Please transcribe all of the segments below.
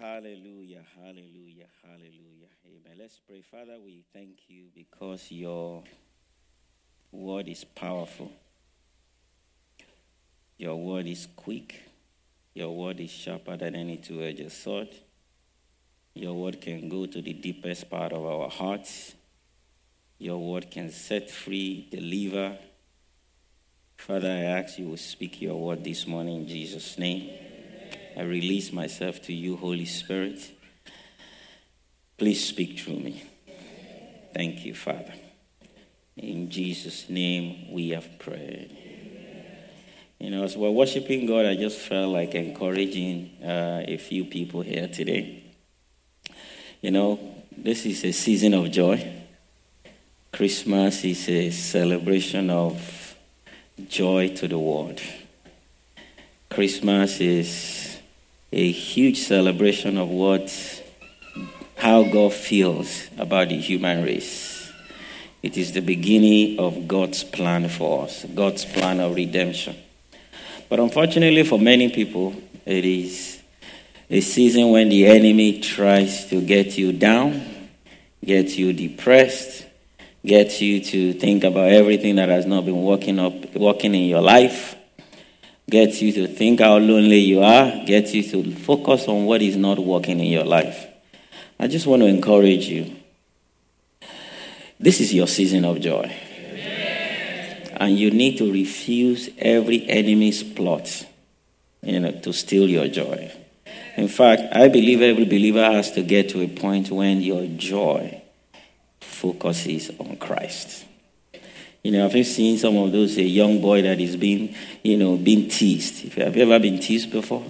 Hallelujah. Hallelujah. Hallelujah. Amen. Let's pray. Father, we thank you because your word is powerful. Your word is quick. Your word is sharper than any two edged sword. Your word can go to the deepest part of our hearts. Your word can set free, deliver. Father, I ask you to speak your word this morning in Jesus' name. I release myself to you, Holy Spirit. Please speak through me. Thank you, Father. In Jesus' name we have prayed. You know, as we're worshiping God, I just felt like encouraging uh, a few people here today. You know, this is a season of joy. Christmas is a celebration of joy to the world. Christmas is a huge celebration of what how God feels about the human race. It is the beginning of God's plan for us, God's plan of redemption. But unfortunately, for many people, it is a season when the enemy tries to get you down, get you depressed, get you to think about everything that has not been working up, working in your life, get you to think how lonely you are, get you to focus on what is not working in your life. I just want to encourage you. This is your season of joy. And you need to refuse every enemy's plot you know, to steal your joy. In fact, I believe every believer has to get to a point when your joy focuses on Christ. You know, have you seen some of those a young boy that is being, you know, being teased? Have you have ever been teased before?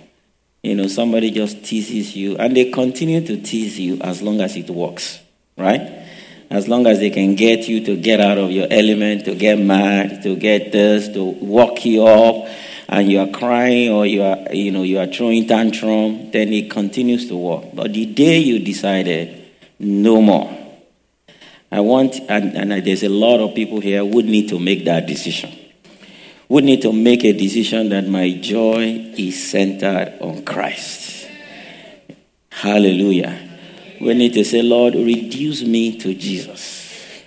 You know, somebody just teases you, and they continue to tease you as long as it works, right? As long as they can get you to get out of your element, to get mad, to get this, to walk you up, and you are crying or you are, you know, you are throwing tantrum, then it continues to work. But the day you decided, no more. I want, and, and there's a lot of people here who need to make that decision. Would need to make a decision that my joy is centered on Christ. Hallelujah. We need to say, Lord, reduce me to Jesus.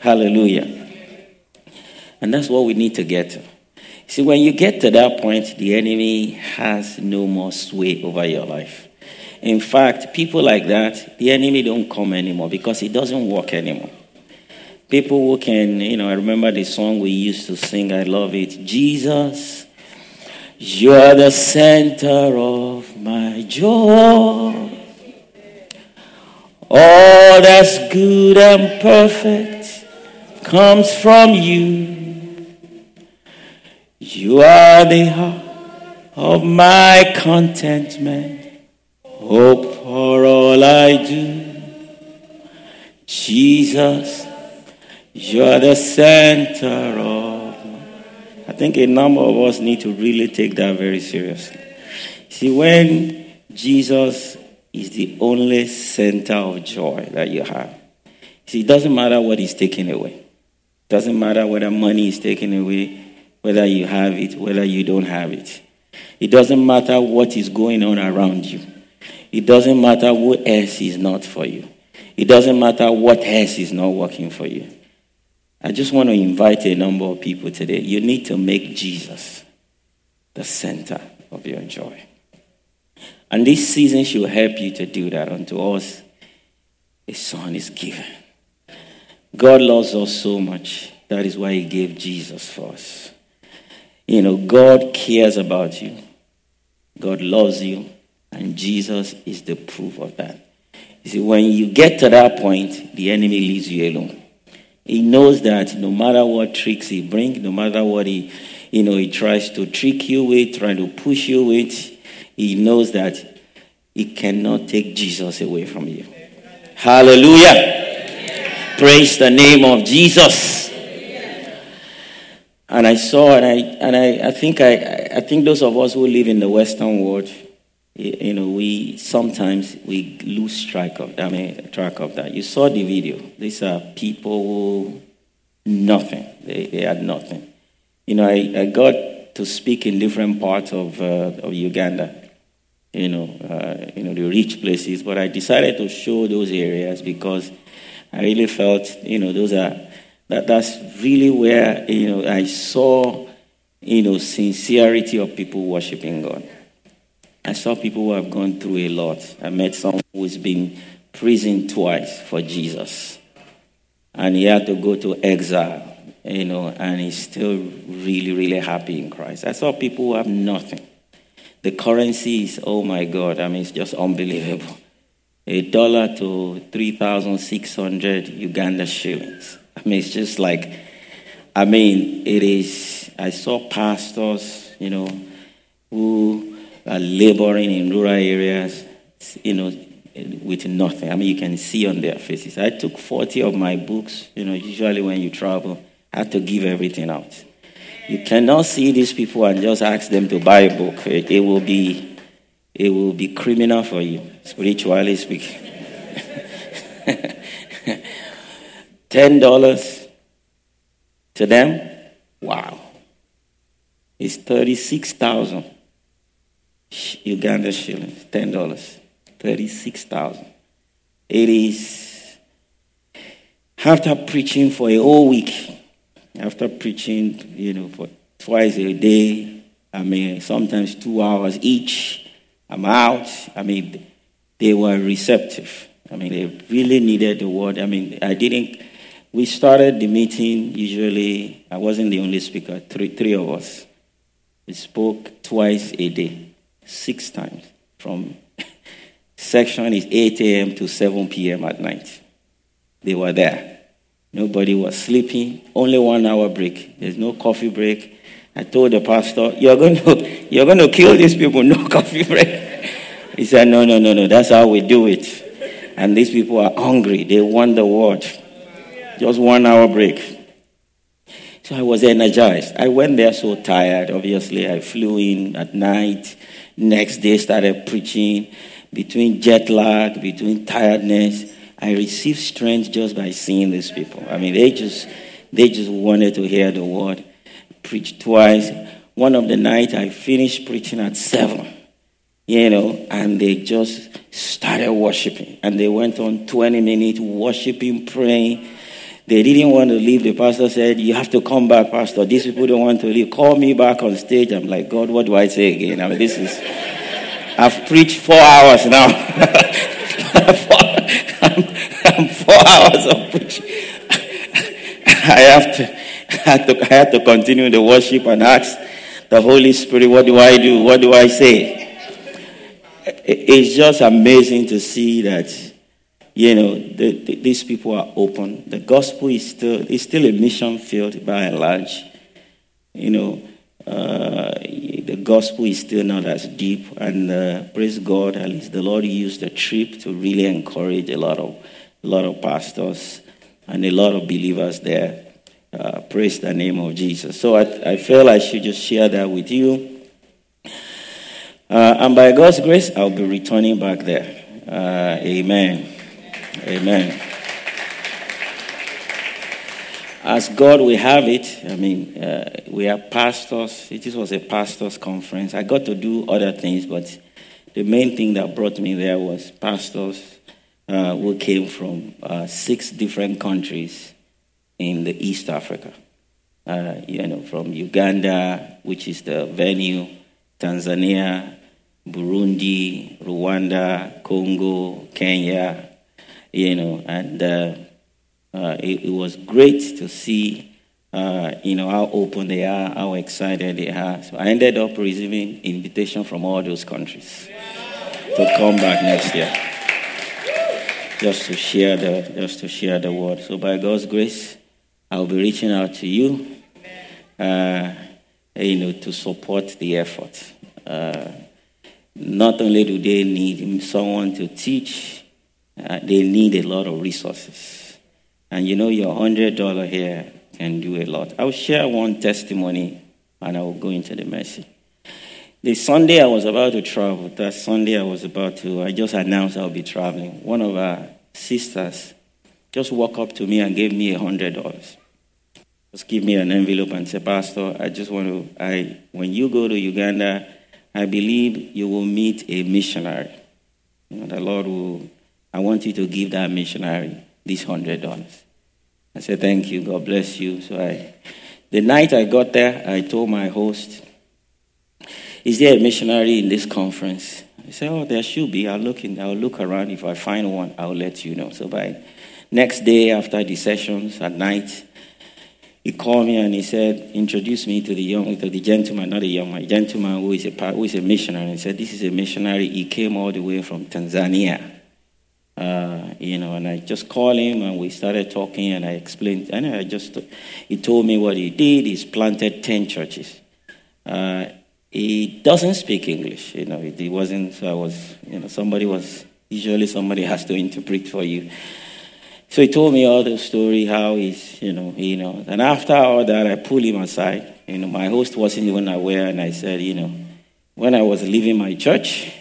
Hallelujah. And that's what we need to get to. See, when you get to that point, the enemy has no more sway over your life. In fact, people like that, the enemy don't come anymore because it doesn't work anymore. People who can, you know, I remember the song we used to sing, I love it. Jesus, you're the center of my joy. All that's good and perfect comes from you. You are the heart of my contentment, hope for all I do. Jesus, you're the center of. I think a number of us need to really take that very seriously. See, when Jesus is the only center of joy that you have. See, it doesn't matter what is taken away. It doesn't matter whether money is taken away, whether you have it, whether you don't have it. It doesn't matter what is going on around you. It doesn't matter what else is not for you. It doesn't matter what else is not working for you. I just want to invite a number of people today. You need to make Jesus the center of your joy. And this season should help you to do that. Unto us, a son is given. God loves us so much. That is why he gave Jesus for us. You know, God cares about you. God loves you. And Jesus is the proof of that. You see, when you get to that point, the enemy leaves you alone. He knows that no matter what tricks he brings, no matter what he, you know, he tries to trick you with, trying to push you with, he knows that he cannot take Jesus away from you. Hallelujah. Praise the name of Jesus. And I saw, and I, and I, I think I, I think those of us who live in the Western world, you know, we sometimes we lose track of. I mean, track of that. You saw the video. These are people nothing. They, they had nothing. You know, I, I got to speak in different parts of uh, of Uganda. You know, uh, you know the rich places, but I decided to show those areas because I really felt, you know, those are that that's really where you know I saw, you know, sincerity of people worshiping God. I saw people who have gone through a lot. I met someone who's been prisoned twice for Jesus. And he had to go to exile, you know, and he's still really, really happy in Christ. I saw people who have nothing. The currency is, oh my God, I mean, it's just unbelievable. A dollar to 3,600 Uganda shillings. I mean, it's just like, I mean, it is, I saw pastors, you know, who are laboring in rural areas, you know, with nothing. I mean, you can see on their faces. I took 40 of my books, you know, usually when you travel, I have to give everything out. You cannot see these people and just ask them to buy a book. It, it will be it will be criminal for you, spiritually speaking. Ten dollars to them, wow. It's thirty-six thousand Uganda shillings, ten dollars, thirty-six thousand. It is after preaching for a whole week, after preaching, you know, for twice a day. I mean, sometimes two hours each. I'm out. I mean, they were receptive. I mean, they really needed the word. I mean, I didn't. We started the meeting. Usually, I wasn't the only speaker. Three, three of us. We spoke twice a day six times. From section is 8 a.m. to 7 p.m. at night. They were there. Nobody was sleeping. Only one hour break. There's no coffee break. I told the pastor, "You're going to, you're going to kill these people. No coffee break." He said, "No, no, no, no. That's how we do it." And these people are hungry. They want the word. Just one hour break. So I was energized. I went there so tired. Obviously, I flew in at night. Next day, started preaching. Between jet lag, between tiredness, I received strength just by seeing these people. I mean, they just they just wanted to hear the word. Preached twice. One of the night, I finished preaching at seven. You know, and they just started worshiping, and they went on 20 minutes worshiping, praying. They didn't want to leave. The pastor said, You have to come back, Pastor. These people don't want to leave. Call me back on stage. I'm like, God, what do I say again? I mean, this is. I've preached four hours now. I'm, I'm, four hours of preaching. I have to, I had to, I to continue the worship and ask the Holy Spirit, What do I do? What do I say? It's just amazing to see that you know, the, the, these people are open. The gospel is still, is still a mission field by and large. You know, uh, the gospel is still not as deep. And uh, praise God, at least the Lord used the trip to really encourage a lot of, a lot of pastors and a lot of believers there. Uh, praise the name of Jesus. So I, I feel I should just share that with you. Uh, and by God's grace, I'll be returning back there. Uh, amen. Amen. As God we have it, I mean, uh, we are pastors. This was a pastors' conference. I got to do other things, but the main thing that brought me there was pastors uh, who came from uh, six different countries in the East Africa. Uh, you know, from Uganda, which is the venue, Tanzania, Burundi, Rwanda, Congo, Kenya, you know, and uh, uh, it, it, was great to see, uh, you know, how open they are, how excited they are. So I ended up receiving invitation from all those countries to come back next year, just to share the just to share the word. So by God's grace, I'll be reaching out to you, uh, you know, to support the effort. Uh, not only do they need someone to teach, uh, they need a lot of resources. And you know, your $100 here can do a lot. I'll share one testimony and I will go into the mercy. The Sunday I was about to travel, that Sunday I was about to, I just announced I'll be traveling. One of our sisters just walked up to me and gave me a hundred dollars. Just give me an envelope and say, Pastor, I just want to, I, when you go to Uganda, I believe you will meet a missionary. You know, the Lord will, I want you to give that missionary this hundred dollars. I said, Thank you, God bless you. So I, the night I got there, I told my host, Is there a missionary in this conference? He said, Oh, there should be. I'll look in, I'll look around. If I find one, I'll let you know. So by next day after the sessions at night, he called me and he said, introduce me to the young, to the gentleman, not a young man, gentleman who is a who is a missionary. He said, this is a missionary. He came all the way from Tanzania. Uh, you know, and I just called him and we started talking and I explained, and I just, he told me what he did. He's planted 10 churches. Uh, he doesn't speak English, you know, he wasn't, so I was, you know, somebody was, usually somebody has to interpret for you. So he told me all the story, how he's, you know, you know. And after all that, I pulled him aside. You know, my host wasn't even aware, and I said, you know, when I was leaving my church,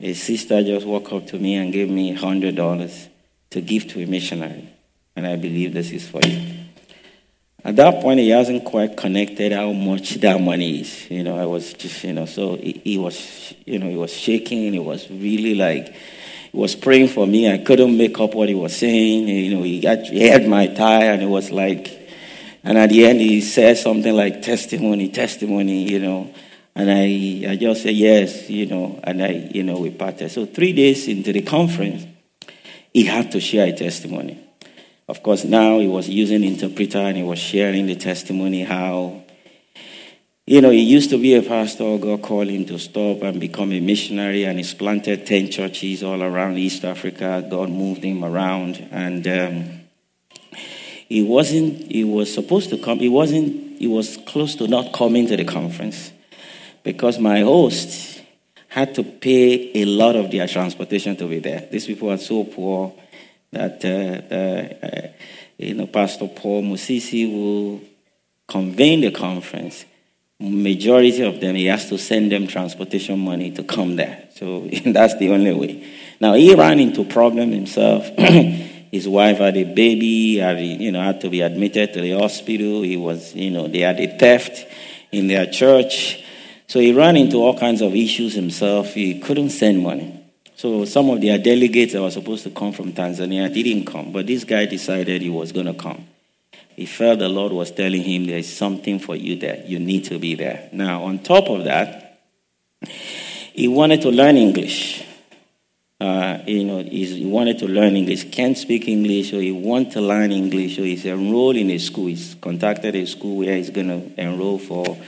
a sister just walked up to me and gave me $100 to give to a missionary. And I believe this is for you. At that point, he hasn't quite connected how much that money is. You know, I was just, you know, so he, he was, you know, he was shaking. He was really like, he was praying for me. I couldn't make up what he was saying. You know, he, got, he had my tie, and it was like, and at the end, he said something like testimony, testimony, you know. And I, I just said yes, you know, and I, you know, we parted. So three days into the conference, he had to share a testimony. Of course, now he was using interpreter and he was sharing the testimony how, you know, he used to be a pastor. God called him to stop and become a missionary, and he's planted 10 churches all around East Africa. God moved him around, and um, he wasn't, he was supposed to come, he wasn't, he was close to not coming to the conference because my host had to pay a lot of their transportation to be there. These people are so poor that uh, uh, you know Pastor Paul Musisi will convene the conference. Majority of them, he has to send them transportation money to come there. So that's the only way. Now he ran into problem himself. His wife had a baby, had, you know, had to be admitted to the hospital. He was, you know, they had a theft in their church. So he ran into all kinds of issues himself. He couldn't send money. So some of their delegates that were supposed to come from Tanzania didn't come, but this guy decided he was going to come. He felt the Lord was telling him there's something for you there. You need to be there. Now, on top of that, he wanted to learn English. Uh, you know, he wanted to learn English. Can't speak English, so he wants to learn English. So he's enrolled in a school. He's contacted a school where he's going to enroll for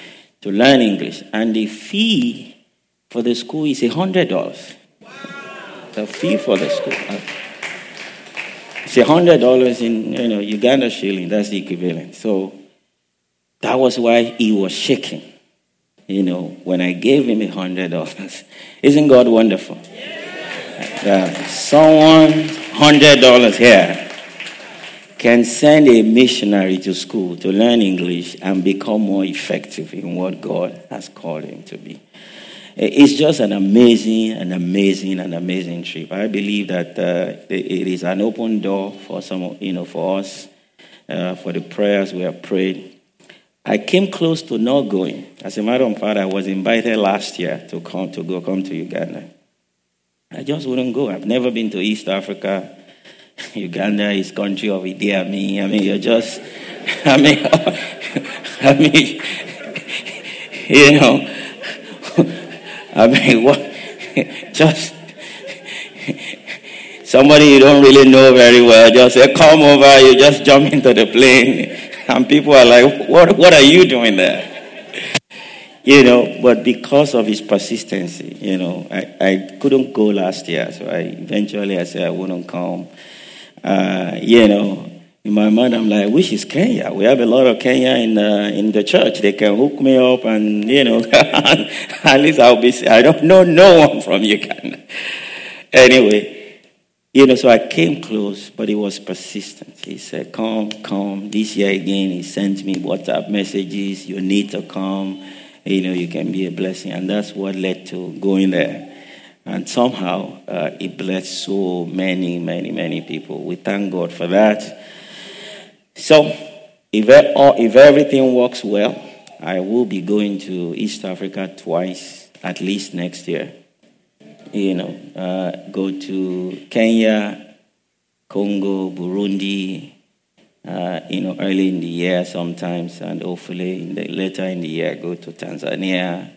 to learn English. And the fee for the school is a hundred dollars. The fee for the school. Uh, it's a hundred dollars in you know Uganda shilling. That's the equivalent. So that was why he was shaking. You know, when I gave him a hundred dollars, isn't God wonderful? That uh, someone hundred dollars here can send a missionary to school to learn English and become more effective in what God has called him to be. It's just an amazing, an amazing, an amazing trip. I believe that uh, it is an open door for some, you know, for us, uh, for the prayers we have prayed. I came close to not going. As a matter of fact, I was invited last year to come to go come to Uganda. I just wouldn't go. I've never been to East Africa. Uganda is country of Idi. I mean, you're just, I mean, I mean, you know, I mean, what, just somebody you don't really know very well just say, come over, you just jump into the plane, and people are like, what, what are you doing there? You know, but because of his persistency, you know, I, I couldn't go last year, so I eventually I said I wouldn't come. Uh, you know, in my mind, I'm like, which is Kenya? We have a lot of Kenya in the, in the church. They can hook me up, and you know, at least I'll be. I don't know no one from Uganda. Anyway, you know, so I came close, but he was persistent. He said, "Come, come." This year again, he sent me WhatsApp messages. You need to come. You know, you can be a blessing, and that's what led to going there. And somehow, uh, it blessed so many, many, many people. We thank God for that. So, if, if everything works well, I will be going to East Africa twice, at least next year. You know, uh, go to Kenya, Congo, Burundi, uh, you know, early in the year sometimes, and hopefully in the, later in the year, go to Tanzania,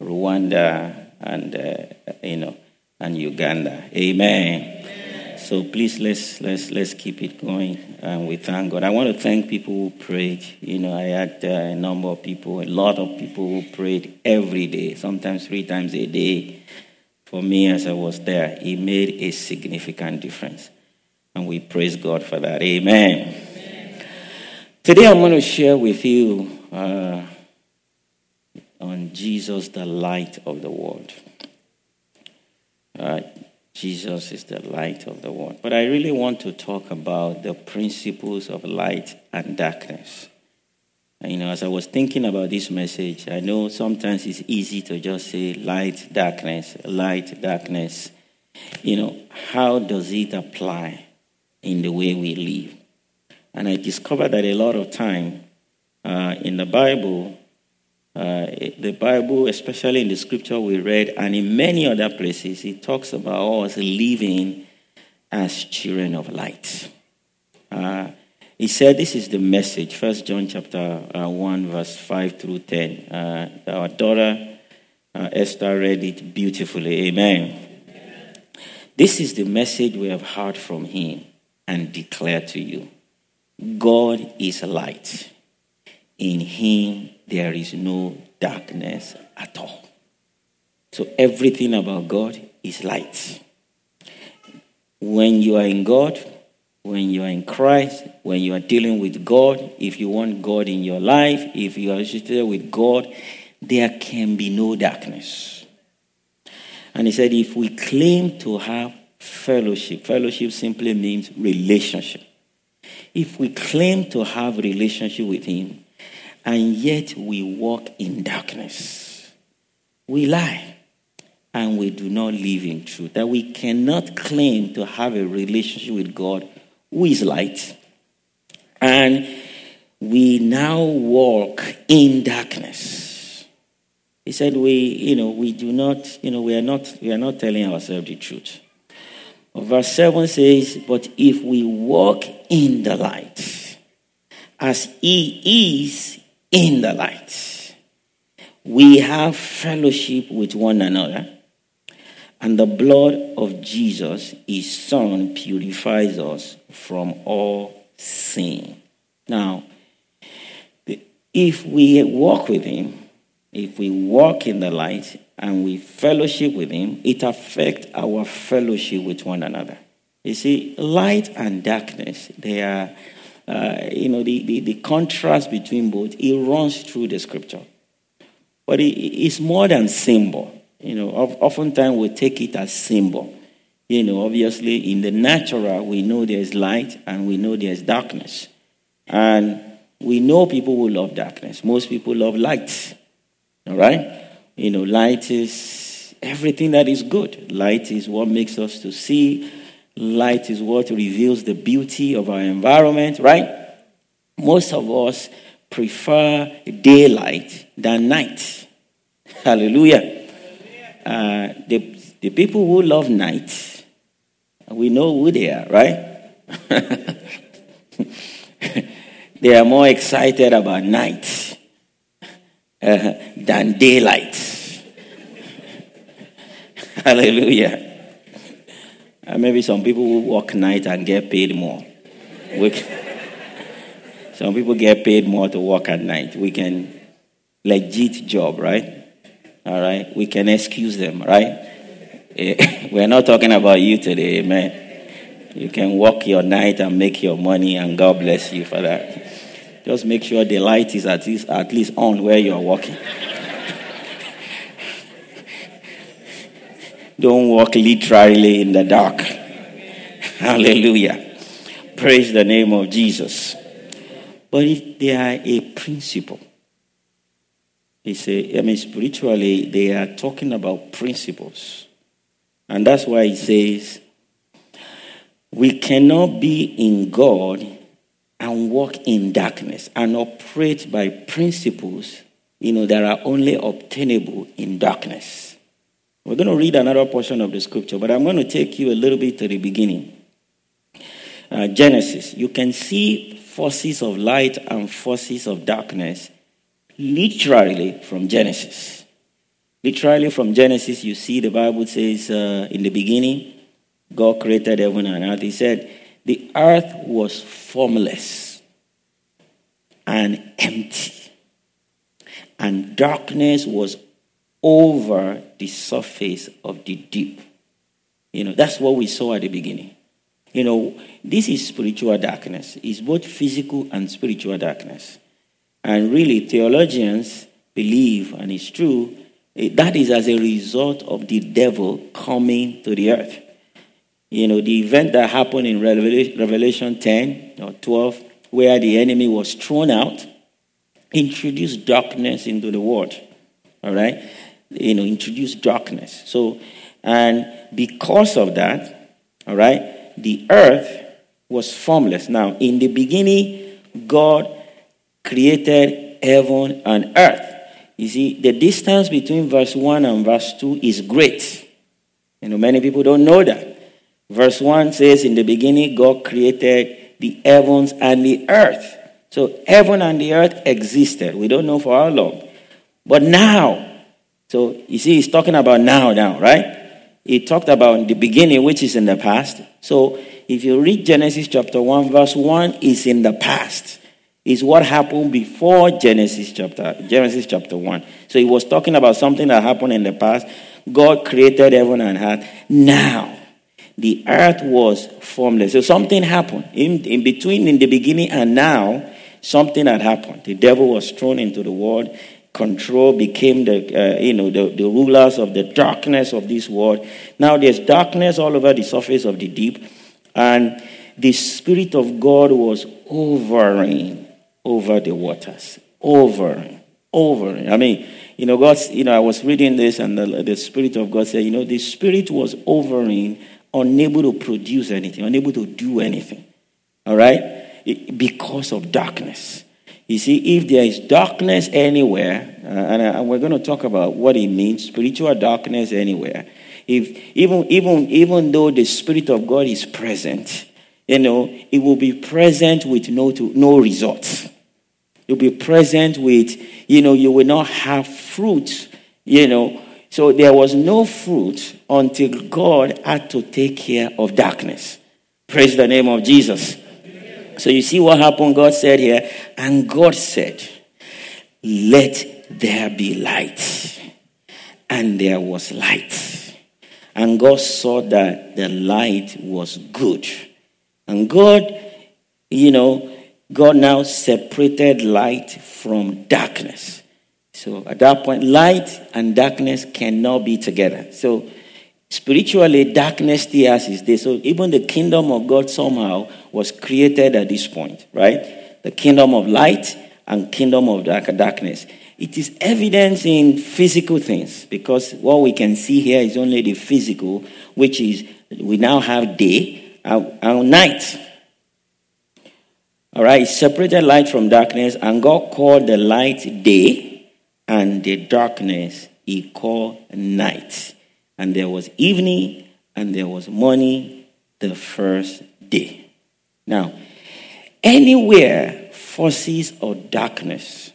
Rwanda, and, uh, you know, and Uganda. Amen. So please let's let's let's keep it going, and we thank God. I want to thank people who prayed. You know, I had uh, a number of people, a lot of people who prayed every day, sometimes three times a day. For me, as I was there, it made a significant difference, and we praise God for that. Amen. Amen. Today, I'm going to share with you uh, on Jesus, the light of the world. Jesus is the light of the world. But I really want to talk about the principles of light and darkness. You know, as I was thinking about this message, I know sometimes it's easy to just say light, darkness, light, darkness. You know, how does it apply in the way we live? And I discovered that a lot of time uh, in the Bible, uh, the Bible, especially in the scripture we read, and in many other places, it talks about us living as children of light. Uh, he said this is the message, First John chapter uh, 1, verse 5 through 10. Uh, our daughter uh, Esther read it beautifully. Amen. Amen. This is the message we have heard from him and declare to you God is light. In him there is no darkness at all. So everything about God is light. When you are in God, when you are in Christ, when you are dealing with God, if you want God in your life, if you are associated with God, there can be no darkness. And he said, if we claim to have fellowship, fellowship simply means relationship. If we claim to have relationship with him, and yet we walk in darkness. We lie and we do not live in truth. That we cannot claim to have a relationship with God who is light. And we now walk in darkness. He said, We, you know, we do not, you know, we are not, we are not telling ourselves the truth. Verse 7 says, But if we walk in the light, as he is in the light. We have fellowship with one another, and the blood of Jesus, his son, purifies us from all sin. Now, if we walk with him, if we walk in the light and we fellowship with him, it affects our fellowship with one another. You see, light and darkness, they are uh, you know, the, the, the, contrast between both, it runs through the scripture. But it, it's more than symbol. You know, oftentimes we take it as symbol. You know, obviously in the natural, we know there's light and we know there's darkness. And we know people who love darkness. Most people love light. All right? You know, light is everything that is good. Light is what makes us to see Light is what reveals the beauty of our environment, right? Most of us prefer daylight than night. Hallelujah. Uh, the, the people who love night, we know who they are, right? they are more excited about night uh, than daylight. Hallelujah. And maybe some people will work night and get paid more. some people get paid more to work at night. We can legit job, right? All right. We can excuse them, right? Eh, we're not talking about you today, amen. You can work your night and make your money, and God bless you for that. Just make sure the light is at least, at least on where you're working. Don't walk literally in the dark. Hallelujah. Praise the name of Jesus. But it, they are a principle. It's a, I mean, spiritually, they are talking about principles. And that's why he says, we cannot be in God and walk in darkness and operate by principles, you know, that are only obtainable in darkness. We're going to read another portion of the scripture, but I'm going to take you a little bit to the beginning. Uh, Genesis, you can see forces of light and forces of darkness literally from Genesis. Literally from Genesis, you see the Bible says uh, in the beginning, God created heaven and earth. He said, the earth was formless and empty, and darkness was over the surface of the deep. You know, that's what we saw at the beginning. You know, this is spiritual darkness. It's both physical and spiritual darkness. And really, theologians believe, and it's true, eh, that is as a result of the devil coming to the earth. You know, the event that happened in Revelation 10 or 12, where the enemy was thrown out, introduced darkness into the world. All right? You know, introduced darkness. So, and because of that, all right, the earth was formless. Now, in the beginning, God created heaven and earth. You see, the distance between verse 1 and verse 2 is great. You know, many people don't know that. Verse 1 says, In the beginning, God created the heavens and the earth. So, heaven and the earth existed. We don't know for how long. But now, so you see, he's talking about now, now, right? He talked about the beginning, which is in the past. So, if you read Genesis chapter 1, verse 1 is in the past. Is what happened before Genesis chapter Genesis chapter 1. So he was talking about something that happened in the past. God created heaven and earth. Now, the earth was formless. So something happened. In, in between, in the beginning and now, something had happened. The devil was thrown into the world. Control became the, uh, you know, the, the rulers of the darkness of this world. Now there's darkness all over the surface of the deep. And the Spirit of God was hovering over the waters. Over, over. I mean, you know, God's, you know, I was reading this and the, the Spirit of God said, you know, the Spirit was overing unable to produce anything, unable to do anything. All right? because of darkness. You see, if there is darkness anywhere, uh, and, uh, we're going to talk about what it means, spiritual darkness anywhere. If even even even though the Spirit of God is present, you know, it will be present with no to, no results. You'll be present with, you know, you will not have fruit, you know, so there was no fruit until God had to take care of darkness. Praise the name of Jesus. So you see what happened? God said here, and God said, Let there be light. And there was light. And God saw that the light was good. And God, you know, God now separated light from darkness. So at that point, light and darkness cannot be together. So spiritually, darkness still has its day. So even the kingdom of God somehow was created at this point, right? The kingdom of light and kingdom of darkness. It is evidence in physical things because what we can see here is only the physical, which is we now have day and night. All right, separated light from darkness, and God called the light day and the darkness he called night. And there was evening and there was morning the first day. Now, anywhere forces of darkness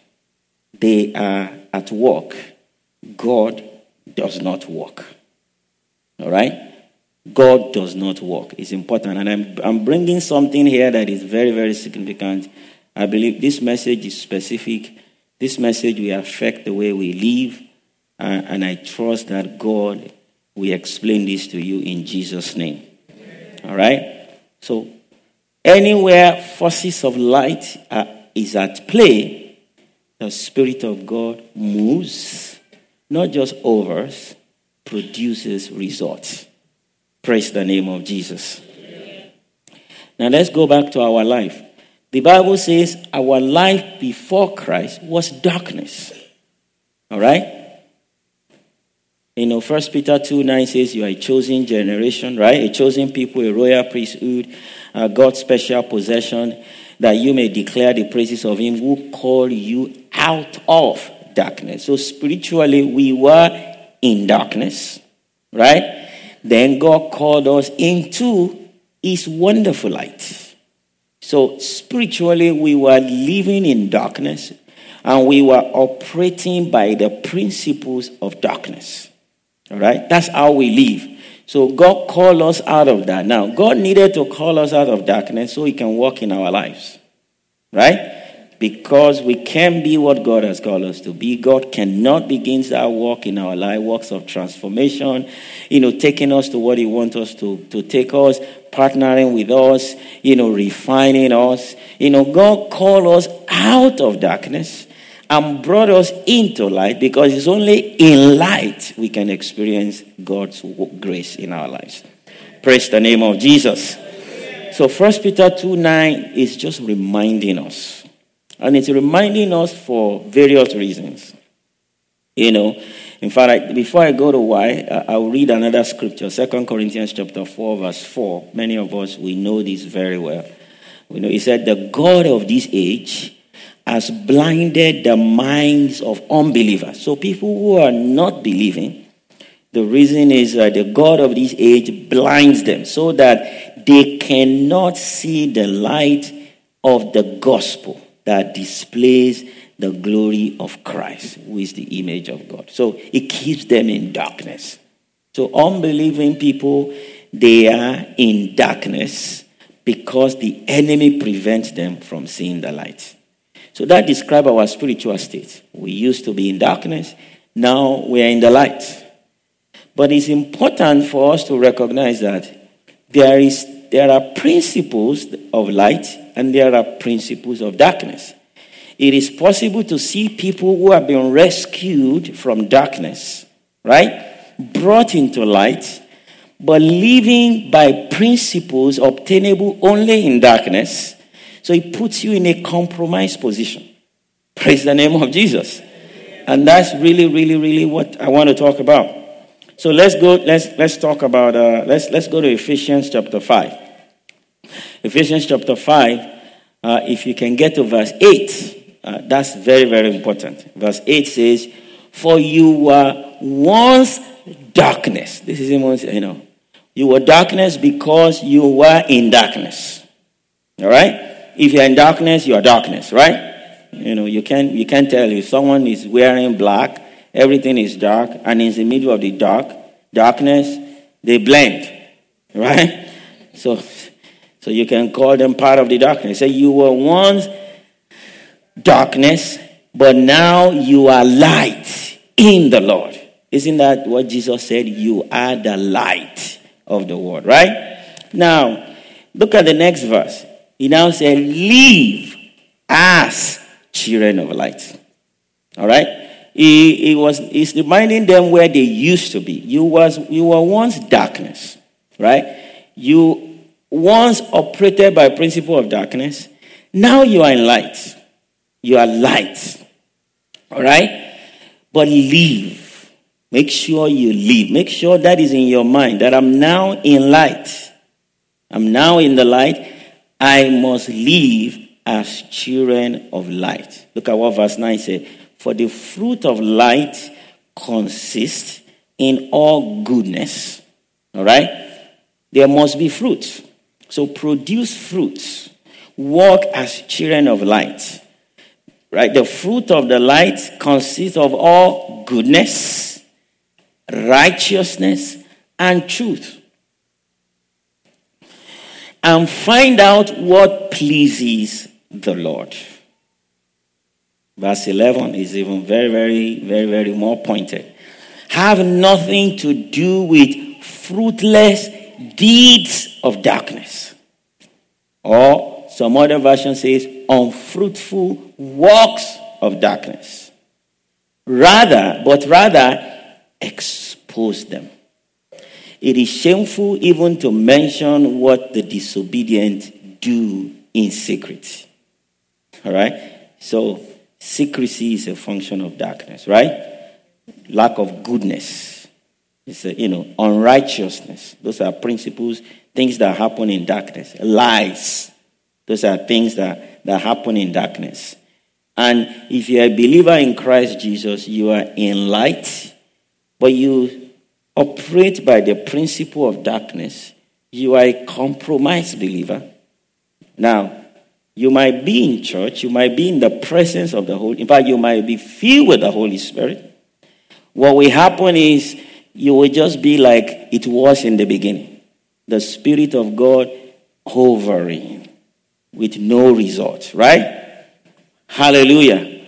they are at work, God does not work. All right? God does not work. It's important. And I'm, I'm bringing something here that is very, very significant. I believe this message is specific this message will affect the way we live, uh, and I trust that God will explain this to you in Jesus' name. All right? So, anywhere forces of light are, is at play, the Spirit of God moves, not just overs, produces results. Praise the name of Jesus. Now let's go back to our life. The Bible says our life before Christ was darkness. All right? You know, First Peter 2 9 says you are a chosen generation, right? A chosen people, a royal priesthood, uh, God's special possession, that you may declare the praises of Him who called you out of darkness. So spiritually, we were in darkness, right? Then God called us into His wonderful light. So spiritually, we were living in darkness and we were operating by the principles of darkness. All right? That's how we live. So God called us out of that. Now, God needed to call us out of darkness so He can walk in our lives. Right? Because we can be what God has called us to be. God cannot begin that work in our life, works of transformation, you know, taking us to what He wants us to, to take us, partnering with us, you know, refining us. You know, God called us out of darkness and brought us into light because it's only in light we can experience God's grace in our lives. Praise the name of Jesus. So First Peter 2 9 is just reminding us. And it's reminding us for various reasons. You know, in fact, before I go to why, I'll read another scripture, Second Corinthians chapter 4, verse 4. Many of us, we know this very well. We know, he said, the God of this age has blinded the minds of unbelievers. So people who are not believing, the reason is that the God of this age blinds them so that they cannot see the light of the gospel that displays the glory of Christ, who is the image of God. So it keeps them in darkness. So unbelieving people, they are in darkness because the enemy prevents them from seeing the light. So that describes our spiritual state. We used to be in darkness, now we are in the light. But it's important for us to recognize that there, is, there are principles of light and there are principles of darkness. It is possible to see people who have been rescued from darkness, right? Brought into light, but living by principles obtainable only in darkness so it puts you in a compromised position. Praise the name of Jesus. And that's really, really, really what I want to talk about. So let's go, let's, let's talk about, uh, let's, let's go to Ephesians chapter 5. Ephesians chapter 5, uh, if you can get to verse 8, uh, that's very, very important. Verse 8 says, For you were once darkness. This is, you know, you were darkness because you were in darkness. All right? If you're in darkness, you are darkness, right? You know, you can't, you can't tell if someone is wearing black, everything is dark, and in the middle of the dark, darkness, they blend, right? So, so you can call them part of the darkness. Say, you were once darkness, but now you are light in the Lord. Isn't that what Jesus said? You are the light of the world, right? Now, look at the next verse. He now said, Live as children of light. All right? He, he was he's reminding them where they used to be. You was you were once darkness, right? You once operated by principle of darkness. Now you are in light. You are light. All right? But live. Make sure you live. Make sure that is in your mind that I'm now in light. I'm now in the light I must live as children of light. Look at what verse 9 says. For the fruit of light consists in all goodness. All right? There must be fruits. So produce fruits. Walk as children of light. Right? The fruit of the light consists of all goodness, righteousness, and truth and find out what pleases the Lord. Verse 11 is even very, very, very, very more pointed. Have nothing to do with fruitless deeds of darkness. Or some other version says, unfruitful works of darkness. Rather, but rather, expose them. It is shameful even to mention what the disobedient do in secret. All right? So, secrecy is a function of darkness, right? Lack of goodness. It's a, you know, unrighteousness. Those are principles, things that happen in darkness. Lies. Those are things that, that happen in darkness. And if you're a believer in Christ Jesus, you are in light, but you operate by the principle of darkness. You are a compromised believer. Now, you might be in church, you might be in the presence of the Holy, in fact, you might be filled with the Holy Spirit. What will happen is you will just be like it was in the beginning. The Spirit of God hovering with no result, right? Hallelujah.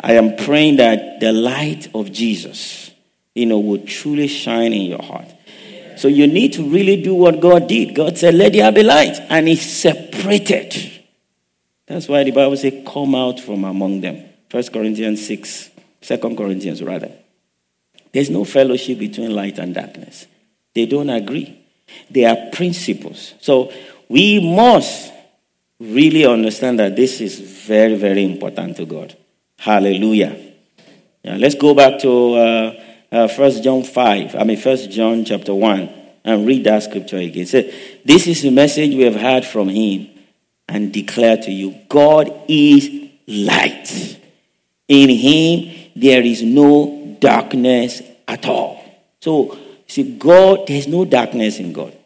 I am praying that the light of Jesus, you know, will truly shine in your heart. So you need to really do what God did. God said, Let there be light. And He separated. That's why the Bible says, Come out from among them. 1 Corinthians 6, 2 Corinthians rather. There's no fellowship between light and darkness. They don't agree. They are principles. So we must really understand that this is very, very important to God. Hallelujah. Let's go back to uh, uh, 1 John 5, I mean 1 John chapter 1, and read that scripture again. So, this is the message we have heard from him and declare to you God is light. In him there is no darkness at all. So, see, God, there's no darkness in God.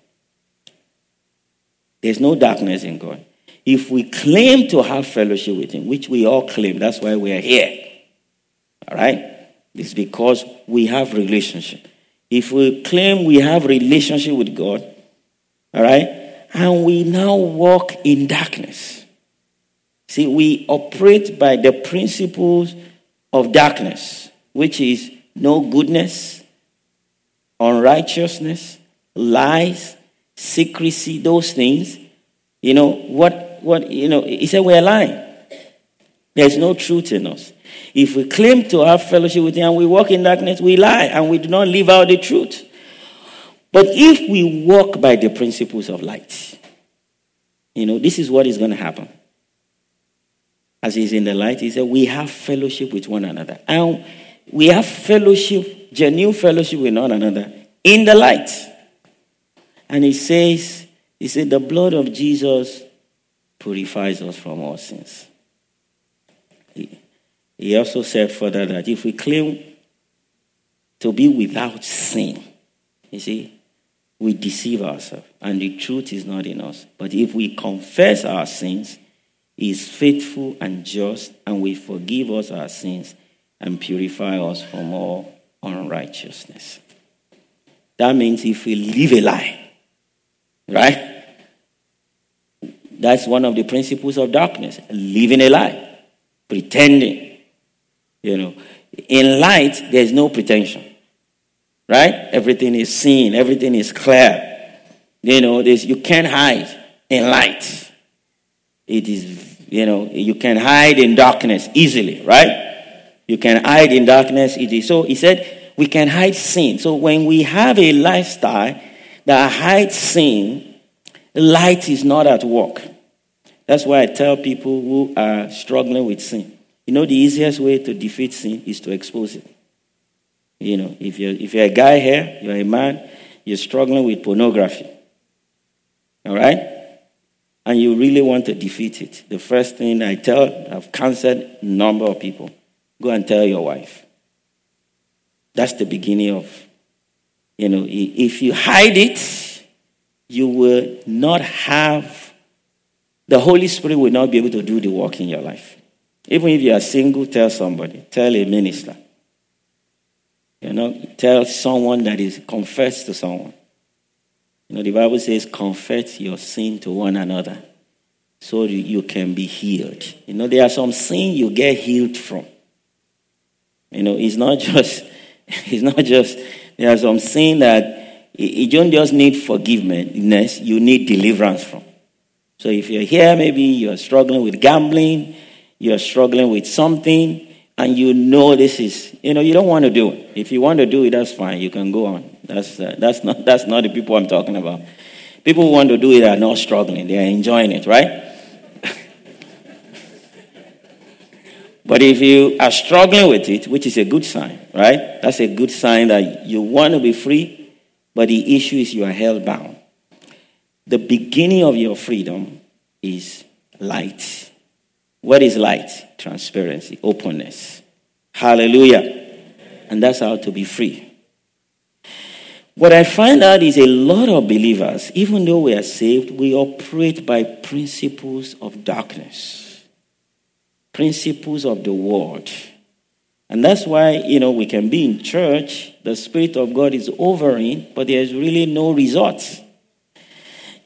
There's no darkness in God. If we claim to have fellowship with Him, which we all claim, that's why we are here. All right? It's because we have relationship. If we claim we have relationship with God, all right, and we now walk in darkness. See, we operate by the principles of darkness, which is no goodness, unrighteousness, lies, secrecy, those things. You know, what what, you know, he said we're lying. There's no truth in us. If we claim to have fellowship with him and we walk in darkness, we lie and we do not live out the truth. But if we walk by the principles of light, you know, this is what is going to happen. As he's in the light, he said, We have fellowship with one another. And we have fellowship, genuine fellowship with one another in the light. And he says, He said, The blood of Jesus purifies us from all sins. He, also said further that if we claim to be without sin, you see, we deceive ourselves and the truth is not in us. But if we confess our sins, he is faithful and just and will forgive us our sins and purify us from all unrighteousness. That means if we live a lie, right? That's one of the principles of darkness living a lie, pretending. You know, in light, there's no pretension, right? Everything is seen, everything is clear. You know, this you can't hide in light. It is, you know, you can hide in darkness easily, right? You can hide in darkness easily. So he said, we can hide sin. So when we have a lifestyle that hides sin, light is not at work. That's why I tell people who are struggling with sin. You know, the easiest way to defeat sin is to expose it. You know, if you're, if you're a guy here, you're a man, you're struggling with pornography. All right? And you really want to defeat it. The first thing I tell, I've counseled a number of people go and tell your wife. That's the beginning of, you know, if you hide it, you will not have the Holy Spirit will not be able to do the work in your life. Even if you are single, tell somebody, tell a minister. You know, tell someone that is confess to someone. You know, the Bible says, confess your sin to one another so you can be healed. You know, there are some sin you get healed from. You know, it's not just, it's not just, there are some sin that you don't just need forgiveness, you need deliverance from. So if you're here, maybe you're struggling with gambling, you're struggling with something, and you know this is, you know, you don't want to do it. If you want to do it, that's fine. You can go on. That's, uh, that's, not, that's not the people I'm talking about. People who want to do it are not struggling, they are enjoying it, right? but if you are struggling with it, which is a good sign, right? That's a good sign that you want to be free, but the issue is you are held bound. The beginning of your freedom is light. What is light? Transparency, openness. Hallelujah. And that's how to be free. What I find out is a lot of believers, even though we are saved, we operate by principles of darkness, principles of the world. And that's why, you know, we can be in church, the Spirit of God is overing, but there's really no results.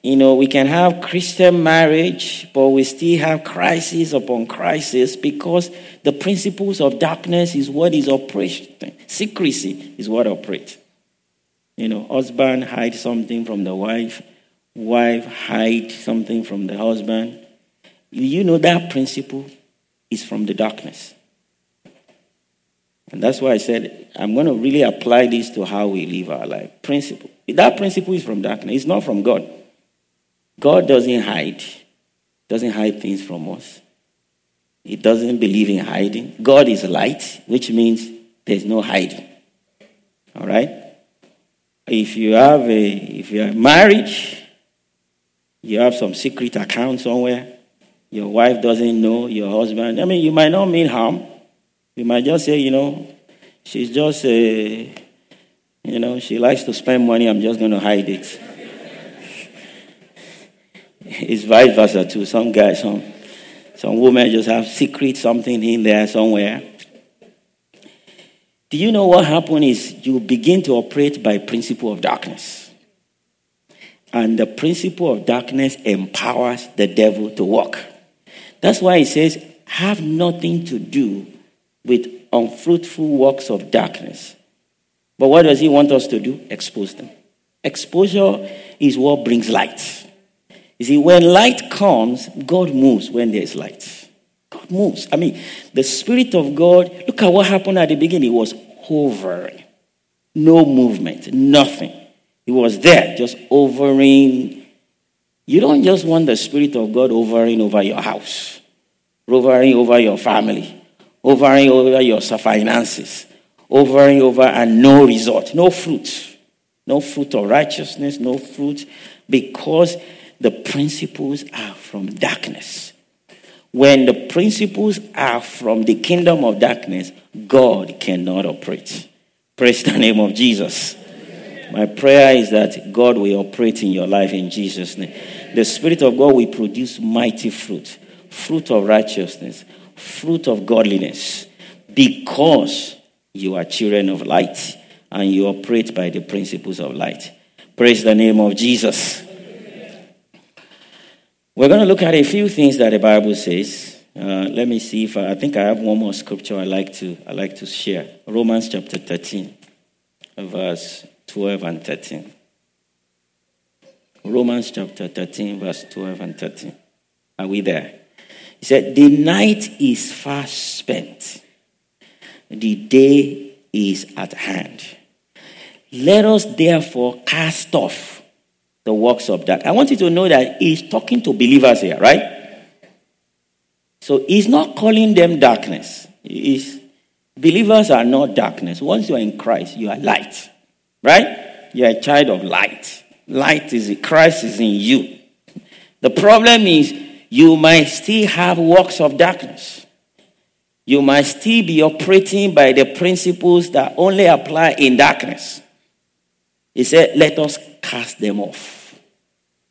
You know, we can have Christian marriage, but we still have crisis upon crisis because the principles of darkness is what is operating. Secrecy is what operates. You know, husband hide something from the wife, wife hide something from the husband. You know that principle is from the darkness. And that's why I said, I'm going to really apply this to how we live our life. Principle. That principle is from darkness, it's not from God. God doesn't hide, doesn't hide things from us. He doesn't believe in hiding. God is light, which means there's no hiding. All right? If you have a, if you are married, you have some secret account somewhere, your wife doesn't know, your husband, I mean, you might not mean harm. You might just say, you know, she's just, a, you know, she likes to spend money, I'm just going to hide it. It's vice versa too. Some guys, some, some women just have secret something in there somewhere. Do you know what happened is you begin to operate by principle of darkness. And the principle of darkness empowers the devil to work. That's why he says, have nothing to do with unfruitful works of darkness. But what does he want us to do? Expose them. Exposure is what brings light. You see, when light comes, God moves when there's light. God moves. I mean, the Spirit of God, look at what happened at the beginning. It was hovering, no movement, nothing. He was there, just hovering. You don't just want the Spirit of God hovering over your house, hovering over your family, hovering over your finances, hovering over and no result, no fruit, no fruit of righteousness, no fruit, because the principles are from darkness. When the principles are from the kingdom of darkness, God cannot operate. Praise the name of Jesus. My prayer is that God will operate in your life in Jesus' name. The Spirit of God will produce mighty fruit fruit of righteousness, fruit of godliness, because you are children of light and you operate by the principles of light. Praise the name of Jesus. We're going to look at a few things that the Bible says. Uh, let me see if I, I, think I have one more scripture I like to I like to share. Romans chapter 13, verse 12 and 13. Romans chapter 13, verse 12 and 13. Are we there? He said, The night is fast spent, the day is at hand. Let us therefore cast off the works of dark. I want you to know that he's talking to believers here, right? So he's not calling them darkness. He's, believers are not darkness. Once you are in Christ, you are light, right? You are a child of light. Light is Christ is in you. The problem is you might still have works of darkness. You might still be operating by the principles that only apply in darkness. He said, Let us cast them off.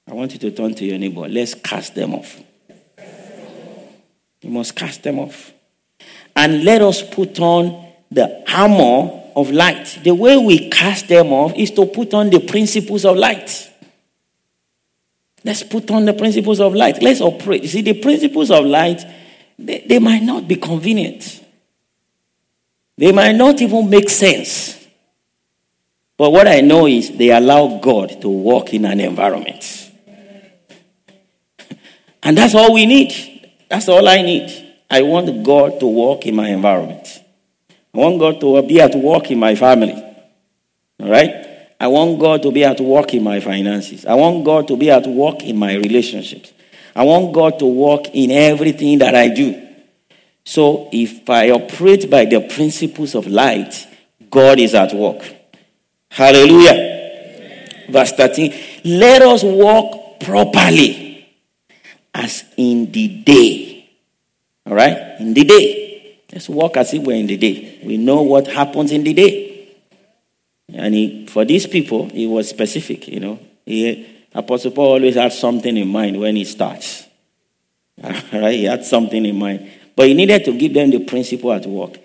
I want you to turn to your neighbor. Let's cast them off. You must cast them off. And let us put on the armor of light. The way we cast them off is to put on the principles of light. Let's put on the principles of light. Let's operate. You see, the principles of light, they, they might not be convenient. They might not even make sense. But what I know is they allow God to work in an environment. And that's all we need. That's all I need. I want God to walk in my environment. I want God to be at work in my family. All right? I want God to be at work in my finances. I want God to be at work in my relationships. I want God to work in everything that I do. So if I operate by the principles of light, God is at work. Hallelujah. Verse 13. Let us walk properly as in the day. All right? In the day. Let's walk as if we're in the day. We know what happens in the day. And he, for these people, he was specific, you know. He, Apostle Paul always had something in mind when he starts. All right? He had something in mind. But he needed to give them the principle at work.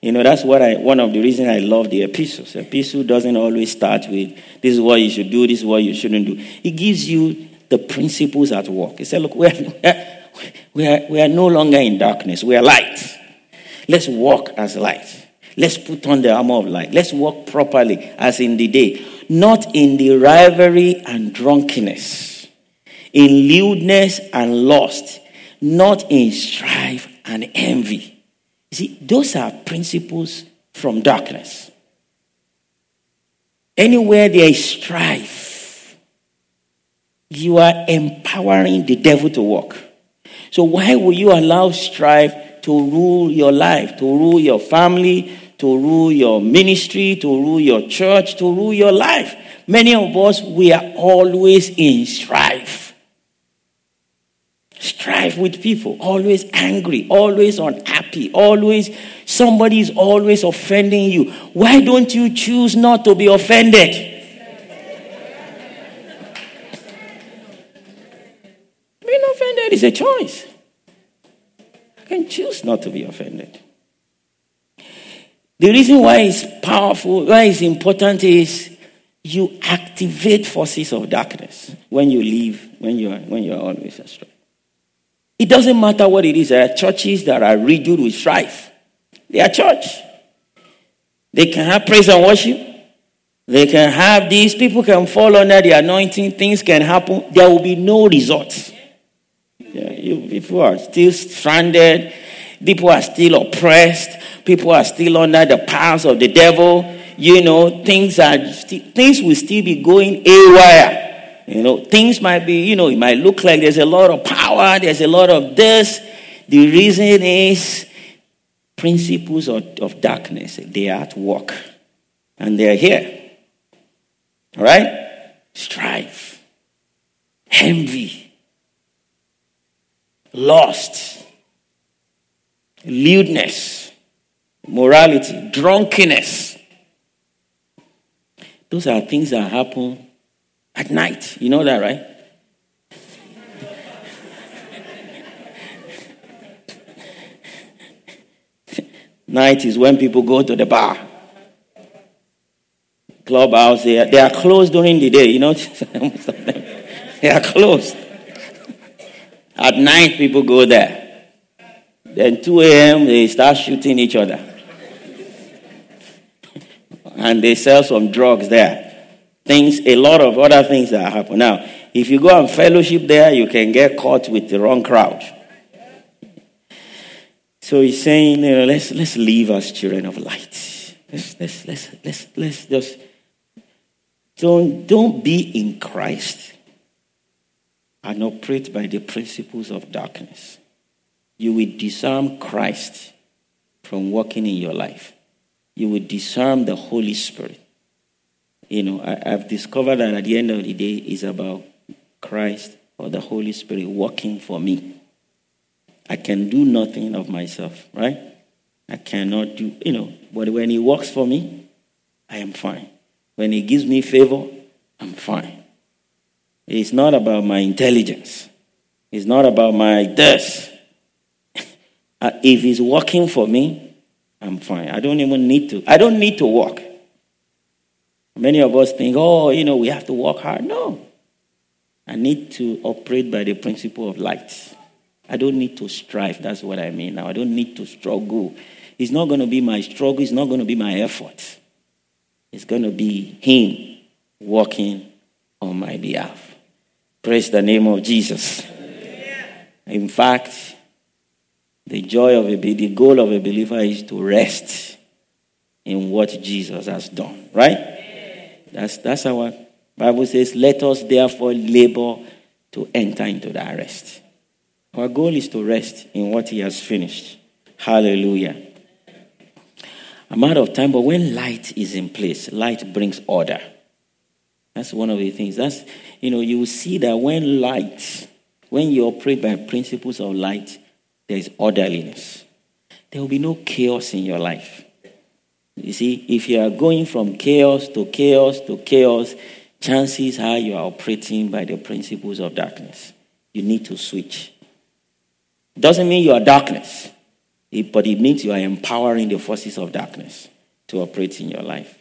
You know, that's what I one of the reasons I love the epistles. Epistle doesn't always start with this is what you should do, this is what you shouldn't do. It gives you the principles at work. He said, look, we are, we are, we are no longer in darkness, we are light. Let's walk as light. Let's put on the armor of light. Let's walk properly as in the day, not in the rivalry and drunkenness, in lewdness and lust, not in strife and envy. You see, those are principles from darkness. Anywhere there is strife, you are empowering the devil to work. So, why will you allow strife to rule your life, to rule your family, to rule your ministry, to rule your church, to rule your life? Many of us, we are always in strife strife with people, always angry, always unhappy, always somebody is always offending you. Why don't you choose not to be offended? Being is a choice. I can choose not to be offended. The reason why it's powerful, why it's important is you activate forces of darkness when you live, when you are, when you are always astray. It doesn't matter what it is. There are churches that are riddled with strife. They are church. They can have praise and worship. They can have these. People can fall under the anointing. Things can happen. There will be no results. You, people are still stranded. People are still oppressed. People are still under the powers of the devil. You know, things are things will still be going awry. You know, things might be, you know, it might look like there's a lot of power, there's a lot of this. The reason is principles of, of darkness, they are at work. And they're here. All right? Strife, envy, lust, lewdness, morality, drunkenness. Those are things that happen at night. You know that, right? night is when people go to the bar. Clubhouse, they are, they are closed during the day, you know. they are closed. At night, people go there. Then 2 a.m., they start shooting each other. and they sell some drugs there things, a lot of other things that happen. Now, if you go and fellowship there, you can get caught with the wrong crowd. So he's saying, you know, let's let's live as children of light. Let's let's let's let's let's just don't don't be in Christ and operate by the principles of darkness. You will disarm Christ from working in your life. You will disarm the Holy Spirit you know, I, have discovered that at the end of the day, it's about Christ or the Holy Spirit working for me. I can do nothing of myself, right? I cannot do, you know, but when He works for me, I am fine. When He gives me favor, I'm fine. It's not about my intelligence. It's not about my this. Uh, if it's working for me, I'm fine. I don't even need to. I don't need to work. Many of us think, oh, you know, we have to work hard. No. I need to operate by the principle of light. I don't need to strive. That's what I mean now. I don't need to struggle. It's not going to be my struggle, it's not going to be my effort. It's going to be Him working on my behalf. Praise the name of Jesus. In fact, the joy of a the goal of a believer is to rest in what Jesus has done, right? That's that's our Bible says, "Let us therefore labor to enter into that rest." Our goal is to rest in what He has finished. Hallelujah. I'm out of time, but when light is in place, light brings order. That's one of the things. That's you know, you see that when light, when you operate by principles of light, there is orderliness. There will be no chaos in your life. You see, if you are going from chaos to chaos to chaos, chances are you are operating by the principles of darkness. You need to switch. Doesn't mean you are darkness, but it means you are empowering the forces of darkness to operate in your life.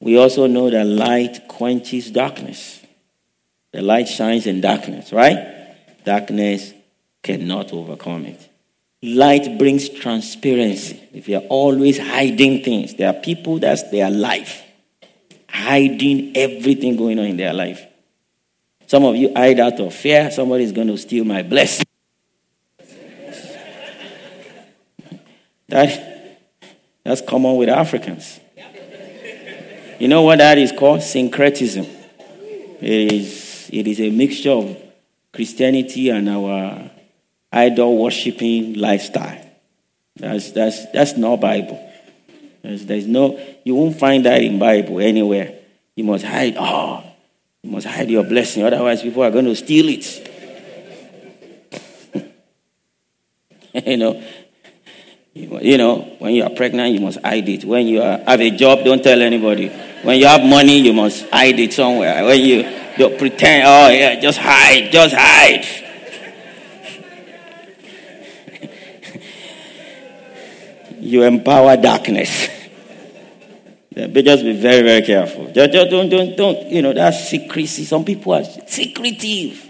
We also know that light quenches darkness. The light shines in darkness, right? Darkness cannot overcome it. Light brings transparency. If you're always hiding things, there are people that's their life, hiding everything going on in their life. Some of you hide out of fear. Somebody's going to steal my blessing. That, that's common with Africans. You know what that is called? Syncretism. It is, it is a mixture of Christianity and our idol worshiping lifestyle. That's, that's, that's not Bible. There's, there's no, you won't find that in Bible anywhere. You must hide, oh, you must hide your blessing, otherwise people are going to steal it. you know, you know, when you are pregnant, you must hide it. When you are, have a job, don't tell anybody. When you have money, you must hide it somewhere. When you don't pretend, oh yeah, just hide, just hide. you empower darkness. But just be very, very careful. Just, just don't, don't, don't, you know, that's secrecy. Some people are secretive.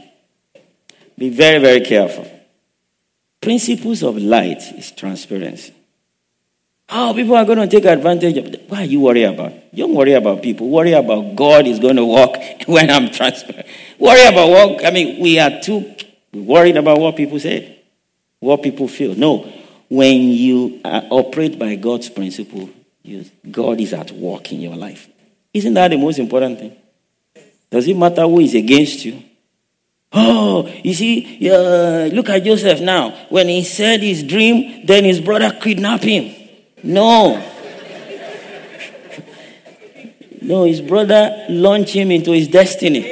Be very, very careful. Principles of light is transparency. How oh, people are going to take advantage of it. Why are you worried about? Don't worry about people. Worry about God is going to walk when I'm transparent. Worry about what, I mean, we are too worried about what people say, what people feel. No, when you operate by God's principle, God is at work in your life. Isn't that the most important thing? Does it matter who is against you? Oh, you see, uh, look at Joseph now. When he said his dream, then his brother kidnapped him. No. no, his brother launched him into his destiny.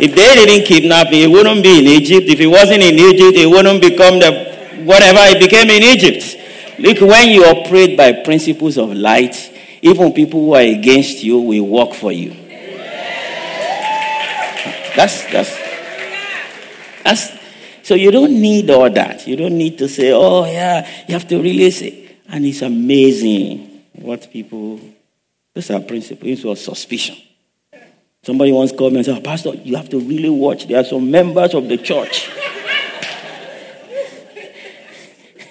If they didn't kidnap him, he wouldn't be in Egypt. If he wasn't in Egypt, he wouldn't become the whatever he became in Egypt. Look, when you operate by principles of light, even people who are against you will work for you. That's that's that's so you don't need all that. You don't need to say, oh yeah, you have to really say. And it's amazing what people those are principles of suspicion. Somebody once called me and said, oh, Pastor, you have to really watch. There are some members of the church.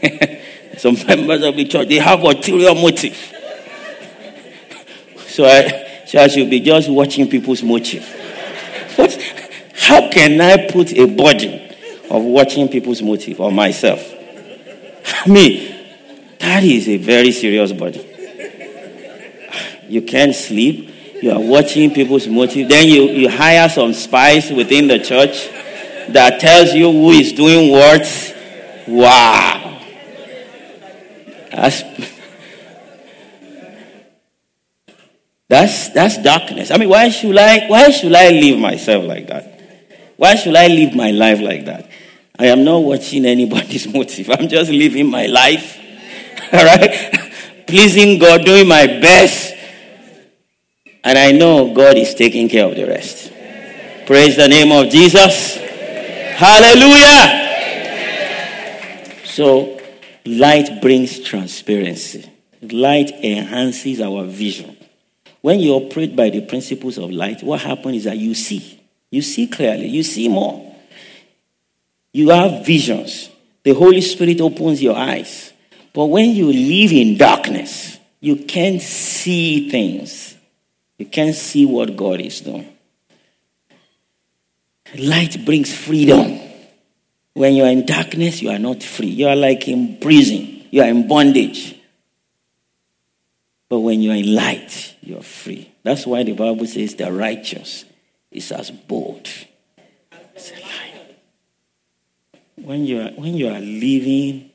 some members of the church, they have ulterior motive. so I, so I should be just watching people's motive. How can I put a burden of watching people's motive or myself? I mean, that is a very serious burden. You can't sleep. You are watching people's motive. Then you, you hire some spies within the church that tells you who is doing what. Wow. That's, that's, that's darkness. I mean, why should I, why should I live myself like that? Why should I live my life like that? I am not watching anybody's motive. I'm just living my life. All right? Pleasing God, doing my best. And I know God is taking care of the rest. Praise the name of Jesus. Hallelujah. So, light brings transparency, light enhances our vision. When you operate by the principles of light, what happens is that you see. You see clearly, you see more. You have visions. The Holy Spirit opens your eyes. But when you live in darkness, you can't see things. You can't see what God is doing. Light brings freedom. When you are in darkness, you are not free. You are like in prison, you are in bondage. But when you are in light, you are free. That's why the Bible says the righteous is as bold as a lion. When you are, when you are living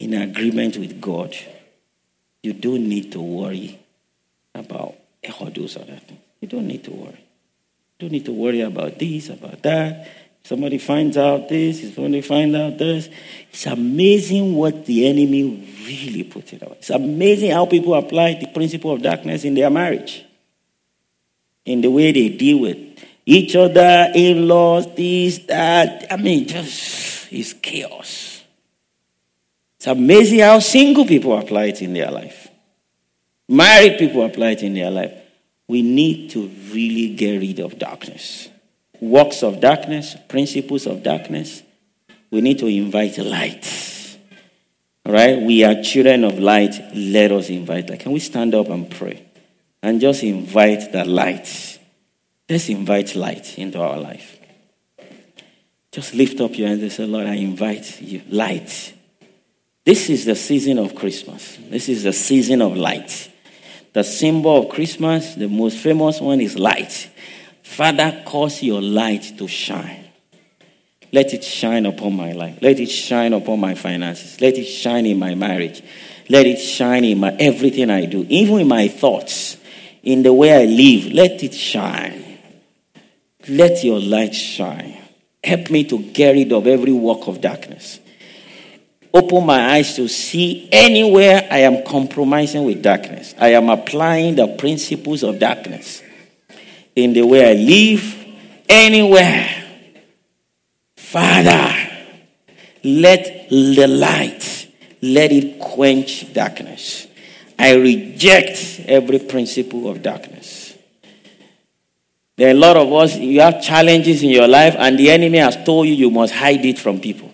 in agreement with God, you don't need to worry about all those other things. You don't need to worry. You don't need to worry about this, about that. Somebody finds out this, somebody finds out this. It's amazing what the enemy really puts it out. It's amazing how people apply the principle of darkness in their marriage, in the way they deal with each other, in laws, this, that. I mean, just it's chaos. It's amazing how single people apply it in their life. Married people apply it in their life. We need to really get rid of darkness. Works of darkness, principles of darkness. We need to invite light. Right? We are children of light. Let us invite light. Can we stand up and pray? And just invite that light. Let's invite light into our life. Just lift up your hands and say, Lord, I invite you. Light. This is the season of Christmas. This is the season of light. The symbol of Christmas, the most famous one is light. Father, cause your light to shine. Let it shine upon my life. Let it shine upon my finances. Let it shine in my marriage. Let it shine in my everything I do, even in my thoughts, in the way I live. Let it shine. Let your light shine. Help me to get rid of every work of darkness open my eyes to see anywhere I am compromising with darkness. I am applying the principles of darkness in the way I live, anywhere. Father, let the light, let it quench darkness. I reject every principle of darkness. There are a lot of us, you have challenges in your life, and the enemy has told you you must hide it from people.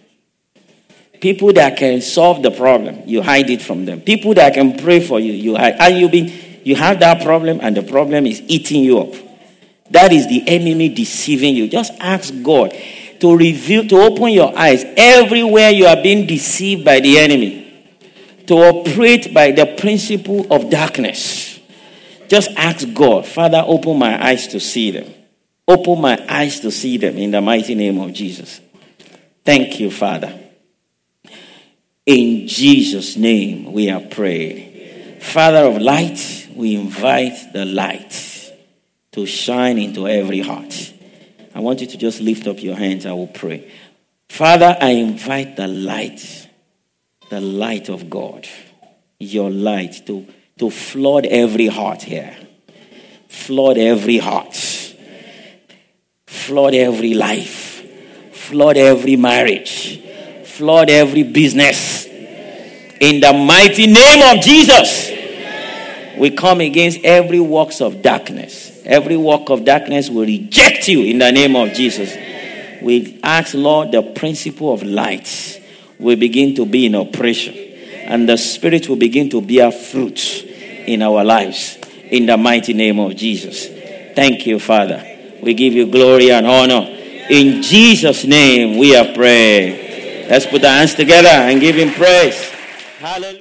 People that can solve the problem, you hide it from them. People that can pray for you, you hide. And you been, you have that problem, and the problem is eating you up. That is the enemy deceiving you. Just ask God to reveal, to open your eyes everywhere you are being deceived by the enemy, to operate by the principle of darkness. Just ask God, Father, open my eyes to see them. Open my eyes to see them in the mighty name of Jesus. Thank you, Father. In Jesus' name we are prayed. Father of light, we invite the light to shine into every heart. I want you to just lift up your hands. I will pray. Father, I invite the light, the light of God, your light to, to flood every heart here. Flood every heart. Flood every life. Flood every marriage flood every business. In the mighty name of Jesus, we come against every works of darkness. Every work of darkness will reject you in the name of Jesus. We ask, Lord, the principle of light will begin to be in operation, and the Spirit will begin to bear fruit in our lives in the mighty name of Jesus. Thank you, Father. We give you glory and honor. In Jesus' name we are praying. Let's put our hands together and give him praise. Hallelujah.